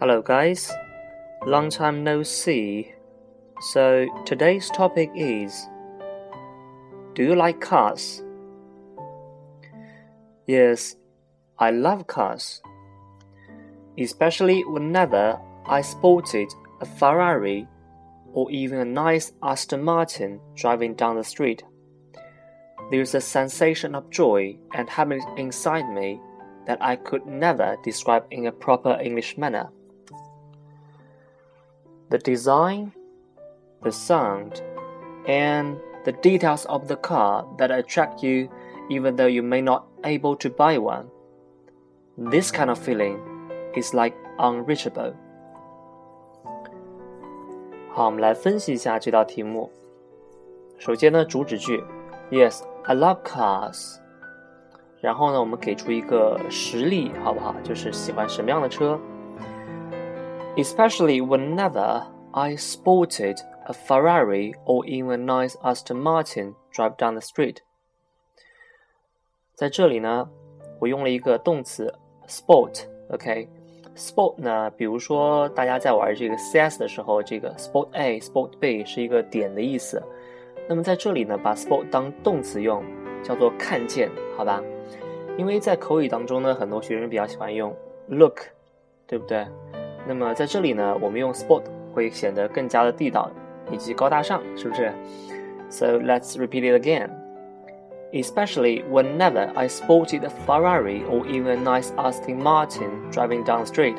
Hello, guys. Long time no see. So, today's topic is Do you like cars? Yes, I love cars. Especially whenever I spotted a Ferrari or even a nice Aston Martin driving down the street. There's a sensation of joy and happiness inside me that I could never describe in a proper English manner The design, the sound, and the details of the car that attract you even though you may not able to buy one. This kind of feeling is like unreachable. 好，我们来分析一下这道题目。首先呢，主旨句，Yes, I love cars。然后呢，我们给出一个实例，好不好？就是喜欢什么样的车 ？Especially whenever I spotted a Ferrari or even a nice Aston Martin drive down the street。在这里呢，我用了一个动词 sport，OK。Sport 呢，比如说大家在玩这个 CS 的时候，这个 Sport A、Sport B 是一个点的意思。那么在这里呢，把 Sport 当动词用，叫做看见，好吧？因为在口语当中呢，很多学生比较喜欢用 look，对不对？ 那么在这里呢，我们用 Sport 会显得更加的地道以及高大上，是不是？So let's repeat it again. especially whenever I spotted a Ferrari or even a nice Aston Martin driving down the street。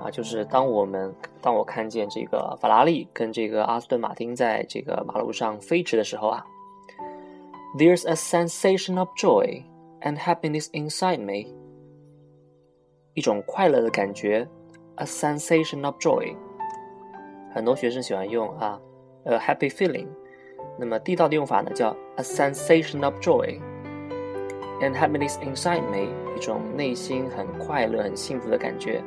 啊，就是当我们当我看见这个法拉利跟这个阿斯顿马丁在这个马路上飞驰的时候啊，There's a sensation of joy and happiness inside me。一种快乐的感觉 ，a sensation of joy。很多学生喜欢用啊，a happy feeling。那么地道的用法呢，叫 a sensation of joy and happiness inside me，一种内心很快乐、很幸福的感觉。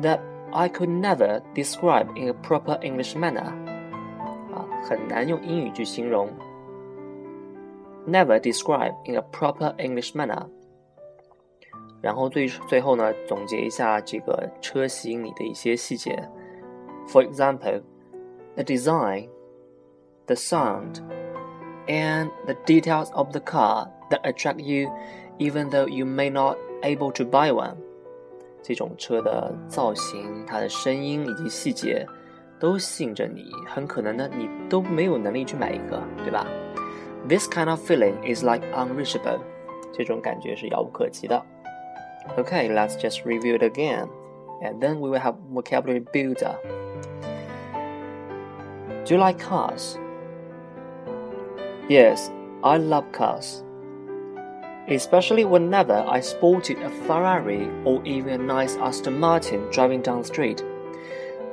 That I could never describe in a proper English manner，啊，很难用英语去形容。Never describe in a proper English manner。 然后最最后呢，总结一下这个车吸引你的一些细节。For example, the design the sound, and the details of the car that attract you, even though you may not able to buy one。这种车的造型、它的声音以及细节，都吸引着你。很可能呢，你都没有能力去买一个，对吧？This kind of feeling is like unreachable。这种感觉是遥不可及的。 Okay, let's just review it again, and then we will have vocabulary builder. Do you like cars? Yes, I love cars. Especially whenever I spotted a Ferrari or even a nice Aston Martin driving down the street.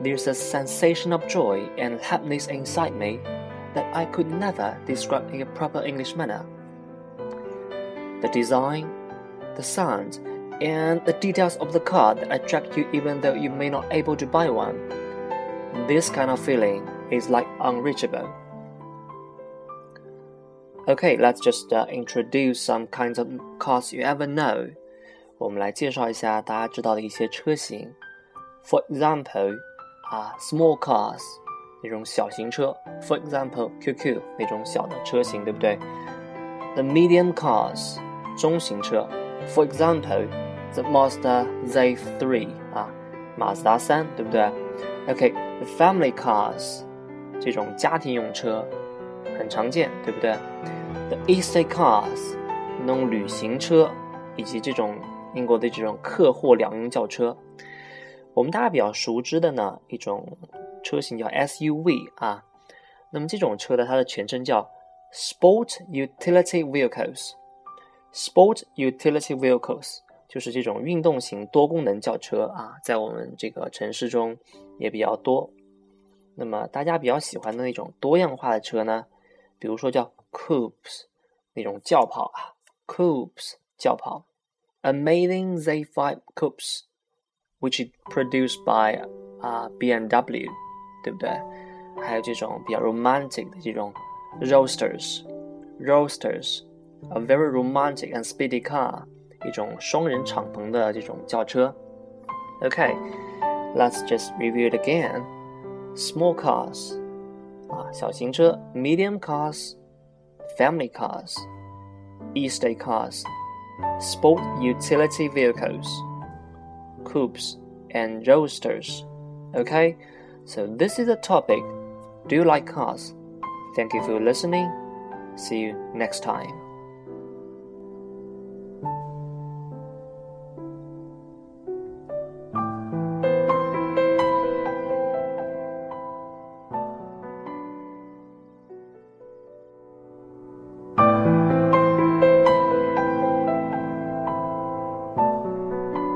There's a sensation of joy and happiness inside me that I could never describe in a proper English manner. The design, the sound, and the details of the car that attract you even though you may not able to buy one. This kind of feeling is like unreachable. Okay, let's just uh, introduce some kinds of cars you ever know. 我们来介绍一下大家知道的一些车型。For example, 啊，small cars 那种小型车。For example, QQ 那种小的车型，对不对？The medium cars 中型车。For example, The Mazda Z3 啊，马自达三，对不对？OK，the family cars 这种家庭用车。很常见，对不对？The estate cars，那种旅行车，以及这种英国的这种客货两用轿车，我们大家比较熟知的呢一种车型叫 SUV 啊。那么这种车的它的全称叫 Sport Utility Vehicles。Sport Utility Vehicles 就是这种运动型多功能轿车啊，在我们这个城市中也比较多。那么大家比较喜欢的那种多样化的车呢？比如说叫 coupes 那种轿跑啊，coupes 轿跑，Amazing Z5 coupes，which is produced by 啊 BMW，对不对？还有这种比较 romantic 的这种 roasters，roasters，a very romantic and speedy car，一种双人敞篷的这种轿车。OK， Let's just review it again. Small cars 啊，小型车；medium cars, family cars, estate cars, sport utility vehicles, coupes and roadsters. Okay, so this is the topic. Do you like cars? Thank you for listening. See you next time.